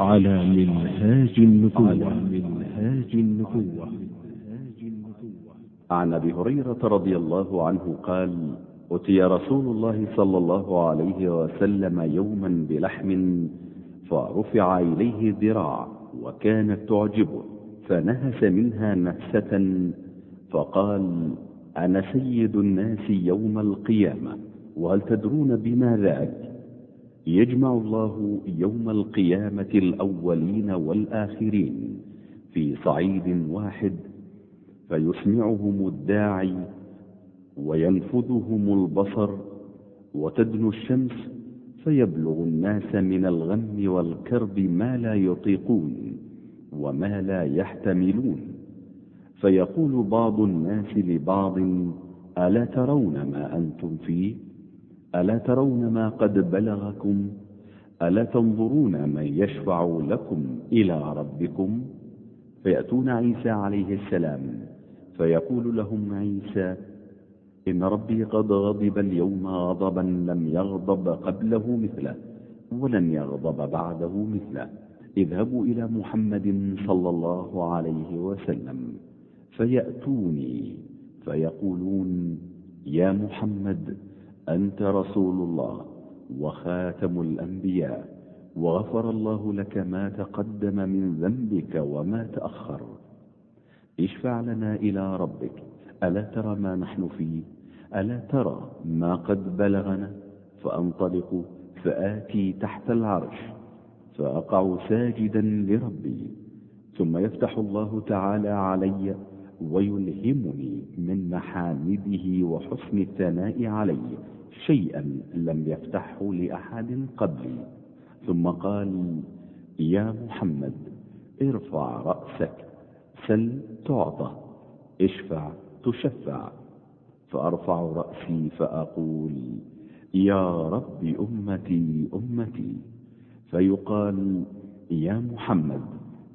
على منهاج النبوة. على منهاج النبوة. عن أبي هريرة رضي الله عنه قال أتي رسول الله صلى الله عليه وسلم يوما بلحم فرفع إليه ذراع وكانت تعجبه فنهس منها نفسة فقال أنا سيد الناس يوم القيامة وهل تدرون بما ذاك يجمع الله يوم القيامة الأولين والآخرين في صعيد واحد فيسمعهم الداعي وينفذهم البصر وتدنو الشمس فيبلغ الناس من الغم والكرب ما لا يطيقون وما لا يحتملون. فيقول بعض الناس لبعض ألا ترون ما أنتم فيه؟ ألا ترون ما قد بلغكم؟ ألا تنظرون من يشفع لكم إلى ربكم؟ فيأتون عيسى عليه السلام فيقول لهم عيسى إن ربي قد غضب اليوم غضبا لم يغضب قبله مثله ولن يغضب بعده مثله. اذهبوا إلى محمد صلى الله عليه وسلم فيأتوني فيقولون يا محمد أنت رسول الله وخاتم الأنبياء وغفر الله لك ما تقدم من ذنبك وما تأخر. اشفع لنا إلى ربك. ألا ترى ما نحن فيه؟ ألا ترى ما قد بلغنا؟ فأنطلق فآتي تحت العرش فأقع ساجدا لربي. ثم يفتح الله تعالى علي ويلهمني من محامده وحسن الثناء علي شيئا لم يفتحه لأحد قبلي. ثم قال يا محمد ارفع رأسك سل تعطى اشفع تشفع. فأرفع رأسي فأقول يا رب أمتي أمتي. فيقال يا محمد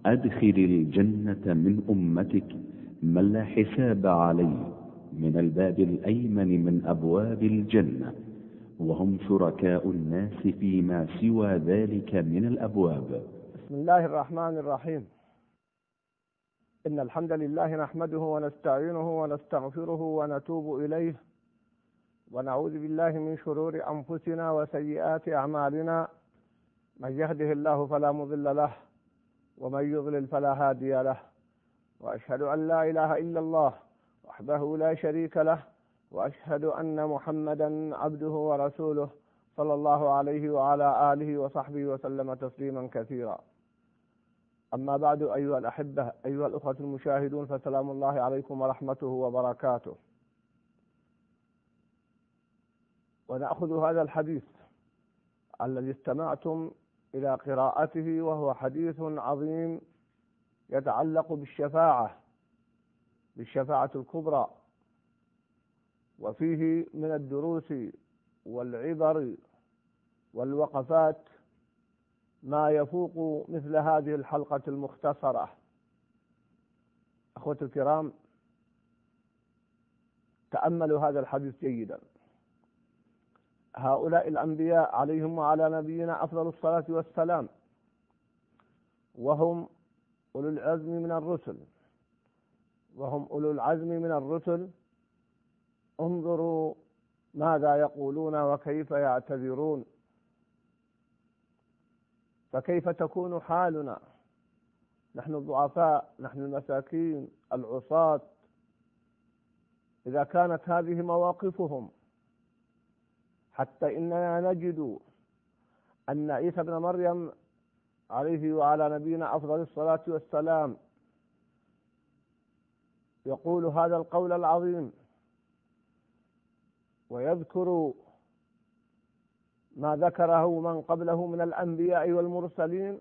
أدخل الجنة من أمتك من لا حساب عليه من الباب الأيمن من أبواب الجنة؟ وهم شركاء الناس فيما سوى ذلك من الأبواب. بسم الله الرحمن الرحيم. إن الحمد لله نحمده ونستعينه ونستغفره ونتوب إليه. ونعوذ بالله من شرور أنفسنا وسيئات أعمالنا. من يهده الله فلا مضل له ومن يضلل فلا هادي له. وأشهد أن لا إله إلا الله وحده لا شريك له وأشهد أن محمدا عبده ورسوله صلى الله عليه وعلى آله وصحبه وسلم تسليما كثيرا. أما بعد أيها الأحبة أيها الأخوة المشاهدون فسلام الله عليكم ورحمته وبركاته. ونأخذ هذا الحديث الذي استمعتم إلى قراءته وهو حديث عظيم يتعلق بالشفاعة بالشفاعة الكبرى. وفيه من الدروس والعبر والوقفات ما يفوق مثل هذه الحلقة المختصرة. أخوة الكرام تأملوا هذا الحديث جيدا. هؤلاء الأنبياء عليهم وعلى نبينا أفضل الصلاة والسلام وهم أولو العزم من الرسل. وهم أولو العزم من الرسل. انظروا ماذا يقولون وكيف يعتذرون. فكيف تكون حالنا؟ نحن الضعفاء نحن المساكين العصاة. إذا كانت هذه مواقفهم. حتى إننا نجد أن عيسى بن مريم عليه وعلى نبينا أفضل الصلاة والسلام. يقول هذا القول العظيم. ويذكر ما ذكره من قبله من الأنبياء والمرسلين.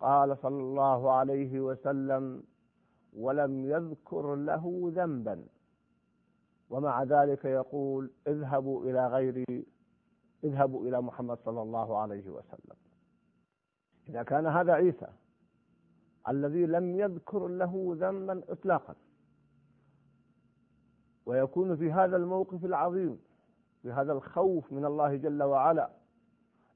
قال صلى الله عليه وسلم ولم يذكر له ذنبا ومع ذلك يقول اذهبوا إلى غيري اذهبوا إلى محمد صلى الله عليه وسلم إذا كان هذا عيسى الذي لم يذكر له ذنبا إطلاقا ويكون في هذا الموقف العظيم بهذا الخوف من الله جل وعلا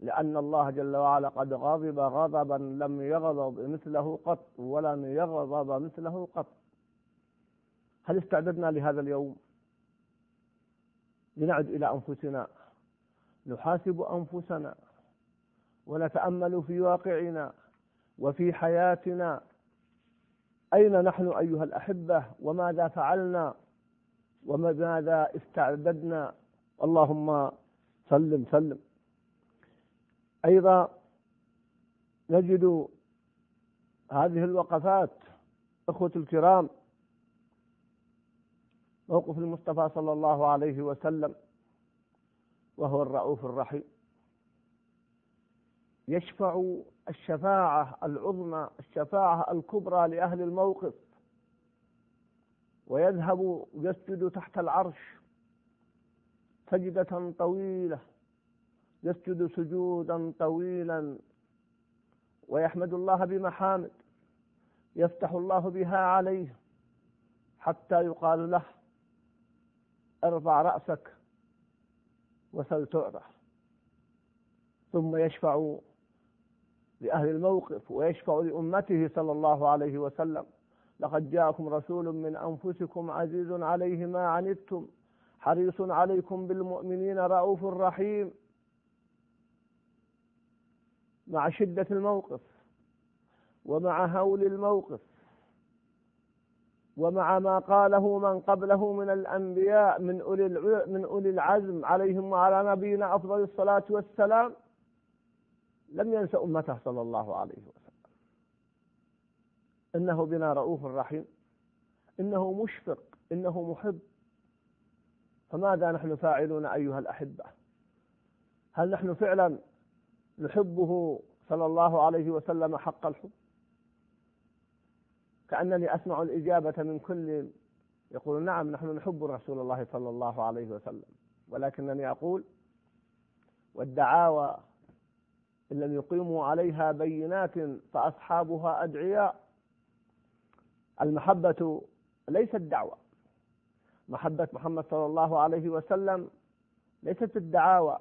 لأن الله جل وعلا قد غضب غضبا لم يغضب مثله قط ولن يغضب مثله قط. هل استعددنا لهذا اليوم؟ لنعد إلى أنفسنا نحاسب أنفسنا ونتأمل في واقعنا وفي حياتنا. أين نحن أيها الأحبة؟ وماذا فعلنا؟ وماذا استعددنا؟ اللهم سلم سلم. أيضا نجد هذه الوقفات أخوة الكرام موقف المصطفى صلى الله عليه وسلم وهو الرؤوف الرحيم. يشفع الشفاعة العظمى الشفاعة الكبرى لأهل الموقف. ويذهب يسجد تحت العرش سجدة طويلة يسجد سجودا طويلا. ويحمد الله بمحامد يفتح الله بها عليه حتى يقال له ارفع رأسك وسل تعطى ثم يشفع لأهل الموقف ويشفع لأمته صلى الله عليه وسلم. لقد جاءكم رسول من أنفسكم عزيز عليه ما عنتم حريص عليكم بالمؤمنين رؤوف رحيم. مع شدة الموقف ومع هول الموقف ومع ما قاله من قبله من الأنبياء من أولي من أولي العزم عليهم وعلى نبينا أفضل الصلاة والسلام. لم ينس أمته صلى الله عليه وسلم. إنه بنا رؤوف رحيم. إنه مشفق. إنه محب. فماذا نحن فاعلون أيها الأحبة؟ هل نحن فعلا نحبه صلى الله عليه وسلم حق الحب؟ كأنني أسمع الإجابة من كل يقول نعم نحن نحب رسول الله صلى الله عليه وسلم. ولكنني أقول والدعاوى إن لم يقيموا عليها بينات فأصحابها أدعياء. المحبة ليست دعوة. محبة محمد صلى الله عليه وسلم ليست الدعاوى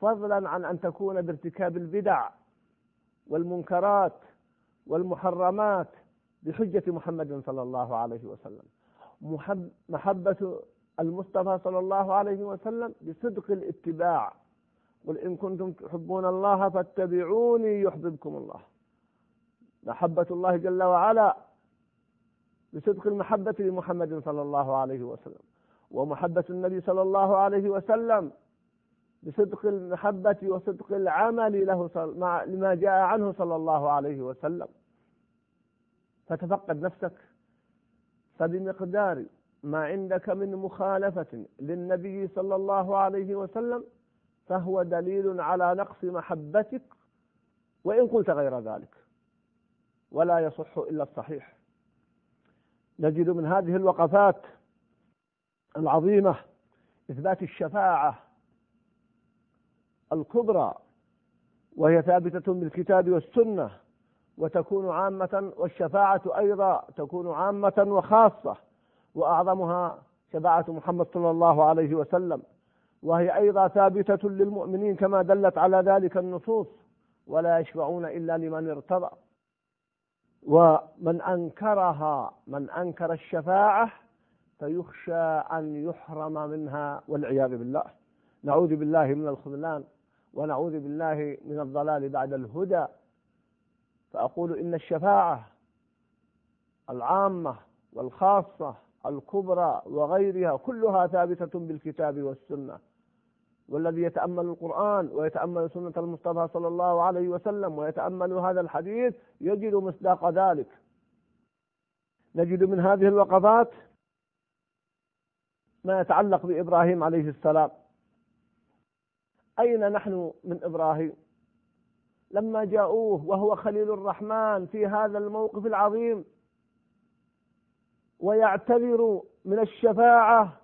فضلا عن أن تكون بارتكاب البدع والمنكرات والمحرمات بحجة محمد صلى الله عليه وسلم. محبة المصطفى صلى الله عليه وسلم بصدق الاتباع قل إن كنتم تحبون الله فاتبعوني يحببكم الله. محبة الله جل وعلا بصدق المحبة لمحمد صلى الله عليه وسلم. ومحبة النبي صلى الله عليه وسلم بصدق المحبة وصدق العمل له لما جاء عنه صلى الله عليه وسلم. فتفقد نفسك فبمقدار ما عندك من مخالفة للنبي صلى الله عليه وسلم فهو دليل على نقص محبتك وإن قلت غير ذلك. ولا يصح إلا الصحيح. نجد من هذه الوقفات العظيمة إثبات الشفاعة الكبرى وهي ثابتة بالكتاب والسنة وتكون عامة والشفاعة أيضا تكون عامة وخاصة وأعظمها شفاعة محمد صلى الله عليه وسلم. وهي أيضا ثابتة للمؤمنين كما دلت على ذلك النصوص ولا يشفعون إلا لمن ارتضى. ومن أنكرها من أنكر الشفاعة فيخشى أن يحرم منها والعياذ بالله. نعوذ بالله من الخذلان ونعوذ بالله من الضلال بعد الهدى. فأقول إن الشفاعة العامة والخاصة الكبرى وغيرها كلها ثابتة بالكتاب والسنة. والذي يتأمل القرآن ويتأمل سنة المصطفى صلى الله عليه وسلم ويتأمل هذا الحديث يجد مصداق ذلك. نجد من هذه الوقفات ما يتعلق بإبراهيم عليه السلام. أين نحن من إبراهيم؟ لما جاءوه وهو خليل الرحمن في هذا الموقف العظيم ويعتذر من الشفاعة.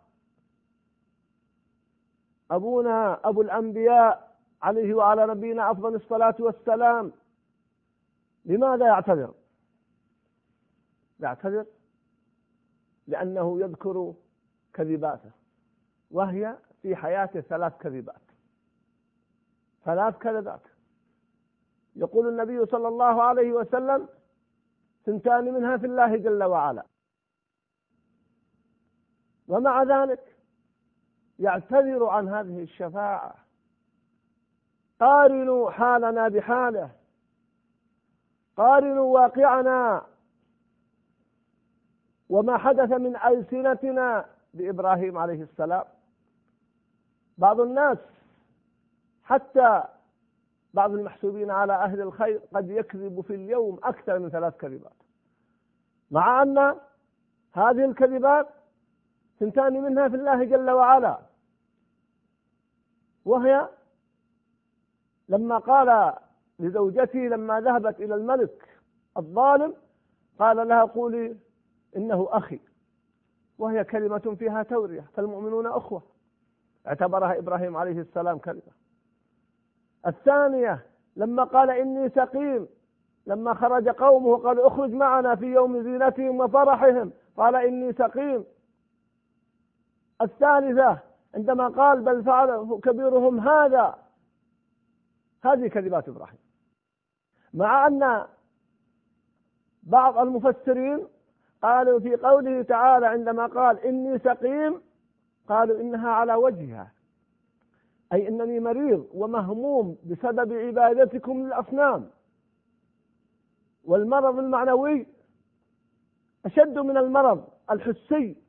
أبونا أبو الأنبياء عليه وعلى نبينا أفضل الصلاة والسلام. لماذا يعتذر؟ يعتذر لأنه يذكر كذباته وهي في حياته ثلاث كذبات. ثلاث كذبات. يقول النبي صلى الله عليه وسلم ثنتان منها في الله جل وعلا ومع ذلك يعتذر عن هذه الشفاعة. قارنوا حالنا بحاله. قارنوا واقعنا. وما حدث من ألسنتنا بإبراهيم عليه السلام. بعض الناس حتى بعض المحسوبين على أهل الخير قد يكذب في اليوم أكثر من ثلاث كذبات. مع أن هذه الكذبات ثنتان منها في الله جل وعلا. وهي لما قال لزوجته لما ذهبت إلى الملك الظالم قال لها قولي إنه أخي. وهي كلمة فيها تورية. فالمؤمنون أخوة. اعتبرها إبراهيم عليه السلام كلمة. الثانية لما قال إني سقيم لما خرج قومه قالوا اخرج معنا في يوم زينتهم وفرحهم. قال إني سقيم. الثالثة عندما قال بل فعل كبيرهم هذا. هذه كذبات إبراهيم. مع أن بعض المفسرين قالوا في قوله تعالى عندما قال إني سقيم قالوا إنها على وجهها. أي إنني مريض ومهموم بسبب عبادتكم للأصنام. والمرض المعنوي أشد من المرض الحسي.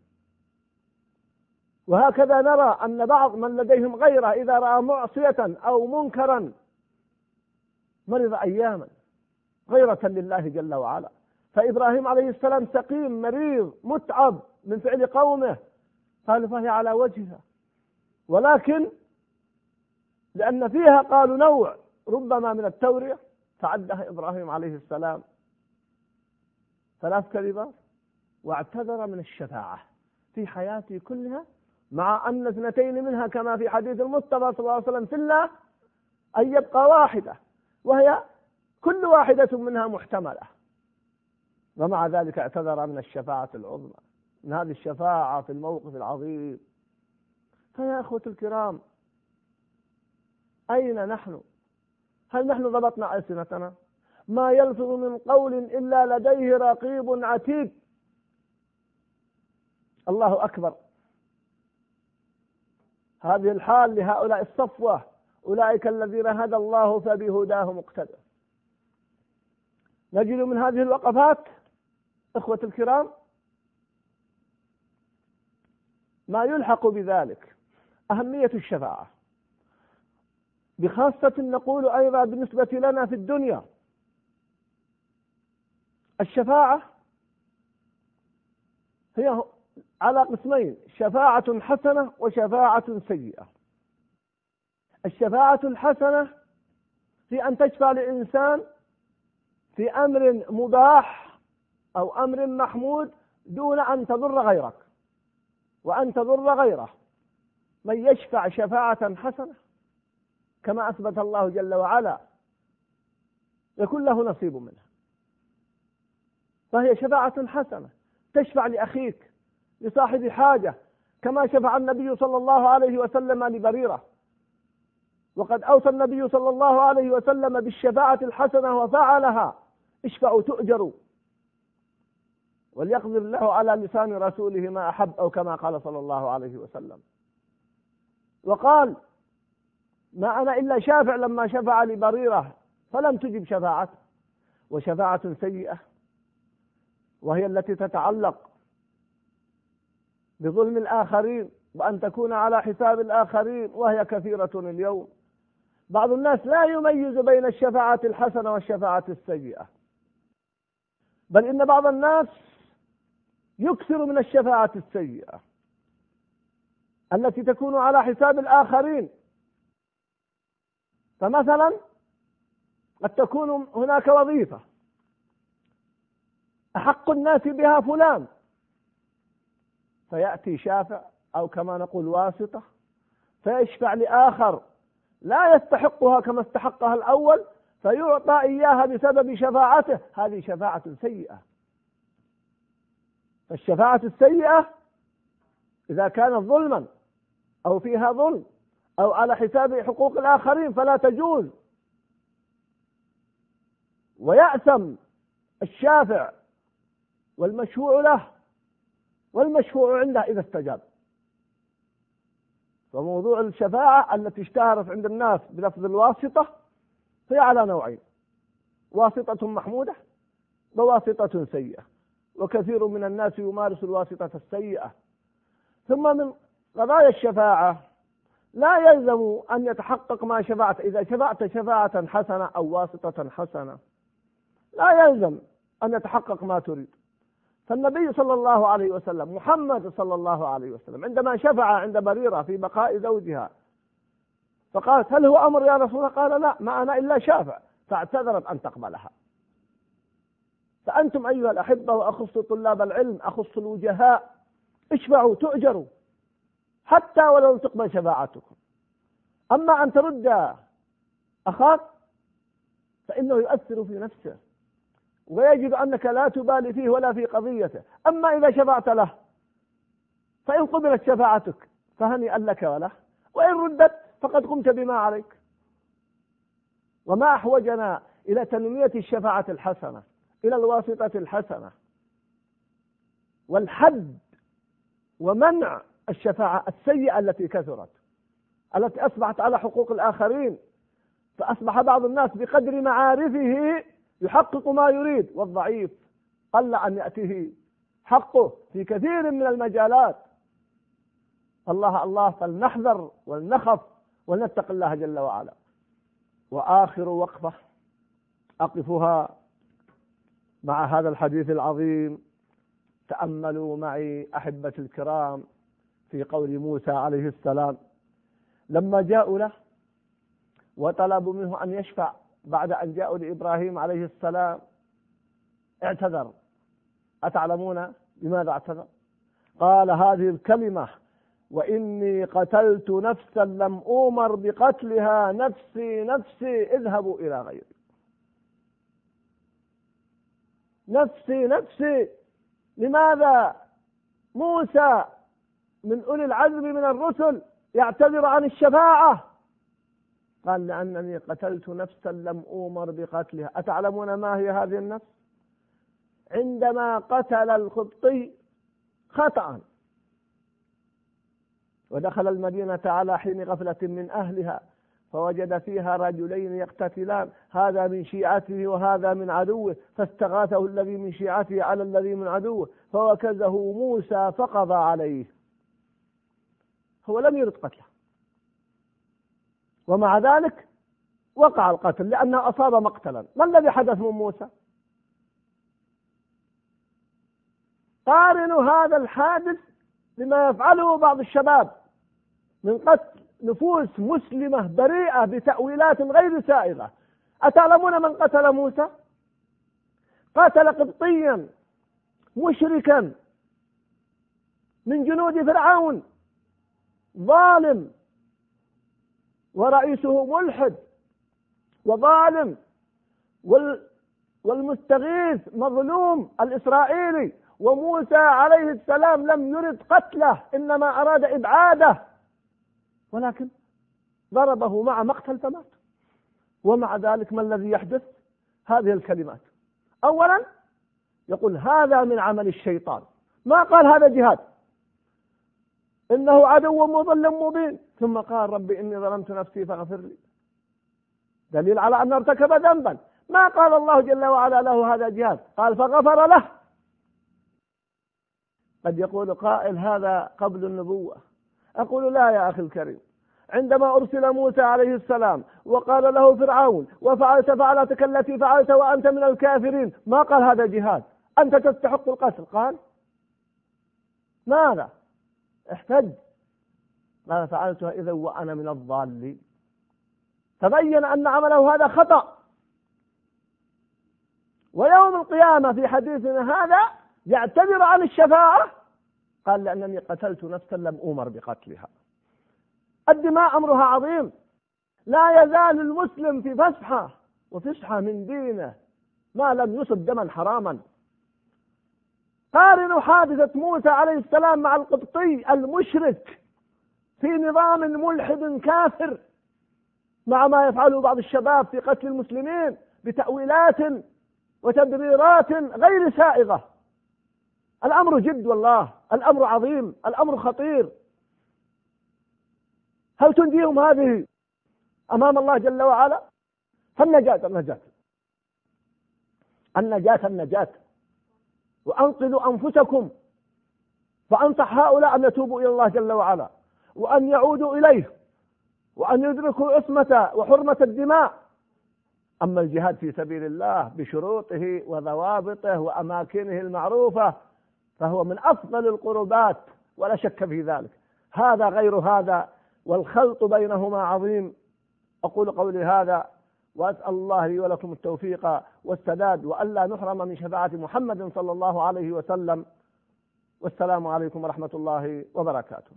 وهكذا نرى أن بعض من لديهم غيرة إذا رأى معصية أو منكرا مرض أياما غيرة لله جل وعلا. فإبراهيم عليه السلام سقيم مريض متعب من فعل قومه قال فهي على وجهها. ولكن لأن فيها قالوا نوع ربما من التورية فعدها إبراهيم عليه السلام ثلاث كلمات واعتذر من الشفاعة في حياته كلها مع أن اثنتين منها كما في حديث المصطفى صلى الله عليه وسلم في الله أن يبقى واحدة وهي كل واحدة منها محتملة. ومع ذلك اعتذر من الشفاعة العظمى من هذه الشفاعة في الموقف العظيم. فيا أخوة الكرام أين نحن؟ هل نحن ضبطنا ألسنتنا؟ ما يلفظ من قول إلا لديه رقيب عتيد. الله أكبر. هذه الحال لهؤلاء الصفوة. أولئك الذين هدى الله فبهداه مقتدى نجد من هذه الوقفات إخوة الكرام ما يلحق بذلك أهمية الشفاعة. بخاصة نقول أيضا بالنسبة لنا في الدنيا الشفاعة هي على قسمين شفاعة حسنة وشفاعة سيئة. الشفاعة الحسنة في أن تشفع لإنسان في أمر مباح أو أمر محمود دون أن تضر غيرك. وأن تضر غيره. من يشفع شفاعة حسنة كما أثبت الله جل وعلا يكون له نصيب منها. فهي شفاعة حسنة. تشفع لأخيك. لصاحب حاجة كما شفع النبي صلى الله عليه وسلم لبريرة. وقد أوصى النبي صلى الله عليه وسلم بالشفاعة الحسنة وفعلها. اشفعوا تؤجروا. وليقدر الله على لسان رسوله ما أحب أو كما قال صلى الله عليه وسلم. وقال ما أنا إلا شافع لما شفع لبريرة فلم تجب شفاعته. وشفاعة سيئة وهي التي تتعلق بظلم الآخرين وأن تكون على حساب الآخرين وهي كثيرة اليوم. بعض الناس لا يميز بين الشفاعة الحسنة والشفاعة السيئة. بل إن بعض الناس يكثر من الشفاعة السيئة التي تكون على حساب الآخرين. فمثلا قد تكون هناك وظيفة أحق الناس بها فلان فيأتي شافع أو كما نقول واسطة فيشفع لآخر لا يستحقها كما استحقها الأول فيعطى إياها بسبب شفاعته. هذه شفاعة سيئة. فالشفاعة السيئة إذا كانت ظلما أو فيها ظلم أو على حساب حقوق الآخرين فلا تجوز. ويأثم الشافع والمشفوع له والمشفوع عنده إذا استجاب. فموضوع الشفاعة التي اشتهرت عند الناس بلفظ الواسطة هي على نوعين. واسطة محمودة وواسطة سيئة. وكثير من الناس يمارس الواسطة السيئة. ثم من قضايا الشفاعة لا يلزم أن يتحقق ما شفعت. إذا شفعت شفاعة حسنة أو واسطة حسنة لا يلزم أن يتحقق ما تريد. فالنبي صلى الله عليه وسلم محمد صلى الله عليه وسلم عندما شفع عند بريرة في بقاء زوجها فقالت هل هو أمر يا رسول الله؟ قال لا ما أنا إلا شافع فاعتذرت أن تقبلها. فأنتم أيها الأحبة وأخص طلاب العلم أخص الوجهاء اشفعوا تؤجروا حتى ولو تقبل شفاعتكم. أما أن ترد أخاك فإنه يؤثر في نفسه. ويجد أنك لا تبالي فيه ولا في قضيته. أما إذا شفعت له فإن قبلت شفاعتك فهنيئا لك وله. وإن ردت فقد قمت بما عليك. وما أحوجنا إلى تنمية الشفاعة الحسنة إلى الواسطة الحسنة. والحد ومنع الشفاعة السيئة التي كثرت التي أصبحت على حقوق الآخرين. فأصبح بعض الناس بقدر معارفه يحقق ما يريد والضعيف قل أن يأتيه حقه في كثير من المجالات. الله الله فلنحذر ولنخف ولنتق الله جل وعلا. وآخر وقفة أقفها مع هذا الحديث العظيم. تأملوا معي أحبة الكرام في قول موسى عليه السلام. لما جاءوا له وطلبوا منه أن يشفع بعد أن جاءوا لإبراهيم عليه السلام اعتذر. أتعلمون لماذا اعتذر؟ قال هذه الكلمة وإني قتلت نفسا لم أومر بقتلها نفسي نفسي اذهبوا إلى غيري. نفسي نفسي. لماذا؟ موسى من أولي العزم من الرسل يعتذر عن الشفاعة. قال لأنني قتلت نفسا لم أومر بقتلها. أتعلمون ما هي هذه النفس؟ عندما قتل القبطي خطأ. ودخل المدينة على حين غفلة من أهلها فوجد فيها رجلين يقتتلان. هذا من شيعته وهذا من عدوه فاستغاثه الذي من شيعته على الذي من عدوه فوكزه موسى فقضى عليه. هو لم يرد قتله. ومع ذلك وقع القتل لأنه أصاب مقتلا. ما الذي حدث من موسى؟ قارنوا هذا الحادث بما يفعله بعض الشباب من قتل نفوس مسلمة بريئة بتأويلات غير سائغة. أتعلمون من قتل موسى؟ قتل قبطيا مشركا من جنود فرعون ظالم ورئيسه ملحد وظالم والمستغيث مظلوم الإسرائيلي وموسى عليه السلام لم يرد قتله إنما أراد إبعاده. ولكن ضربه مع مقتل فمات. ومع ذلك ما الذي يحدث؟ هذه الكلمات. أولا يقول هذا من عمل الشيطان. ما قال هذا جهاد؟ إنه عدو مضل مبين. ثم قال رب إني ظلمت نفسي فاغفر لي. دليل على أنه ارتكب ذنبا. ما قال الله جل وعلا له هذا جهاد؟ قال فغفر له. قد يقول قائل هذا قبل النبوة. أقول لا يا أخي الكريم. عندما أرسل موسى عليه السلام وقال له فرعون وفعلت فعلتك التي فعلت وأنت من الكافرين ما قال هذا جهاد؟ أنت تستحق القتل. قال ماذا؟ احتج. قال فعلتها إذا وأنا من الضالين؟ تبين أن عمله هذا خطأ. ويوم القيامة في حديثنا هذا يعتذر عن الشفاعة. قال لأنني قتلت نفسا لم أمر بقتلها. الدماء أمرها عظيم. لا يزال المسلم في فسحة. وفسحة من دينه. ما لم يصب دما حراما. قارنوا حادثة موسى عليه السلام مع القبطي المشرك في نظام ملحد كافر مع ما يفعله بعض الشباب في قتل المسلمين بتأويلات وتبريرات غير سائغة. الأمر جد والله الأمر عظيم الأمر خطير. هل تنجيهم هذه أمام الله جل وعلا؟ فالنجاة النجاة. النجاة النجاة. وأنقذوا أنفسكم. فأنصح هؤلاء أن يتوبوا إلى الله جل وعلا وأن يعودوا إليه وأن يدركوا عصمة وحرمة الدماء. أما الجهاد في سبيل الله بشروطه وضوابطه وأماكنه المعروفة فهو من أفضل القربات ولا شك في ذلك. هذا غير هذا والخلط بينهما عظيم. أقول قولي هذا وأسأل الله لي ولكم التوفيق والسداد وألا نحرم من شفاعة محمد صلى الله عليه وسلم. والسلام عليكم ورحمة الله وبركاته.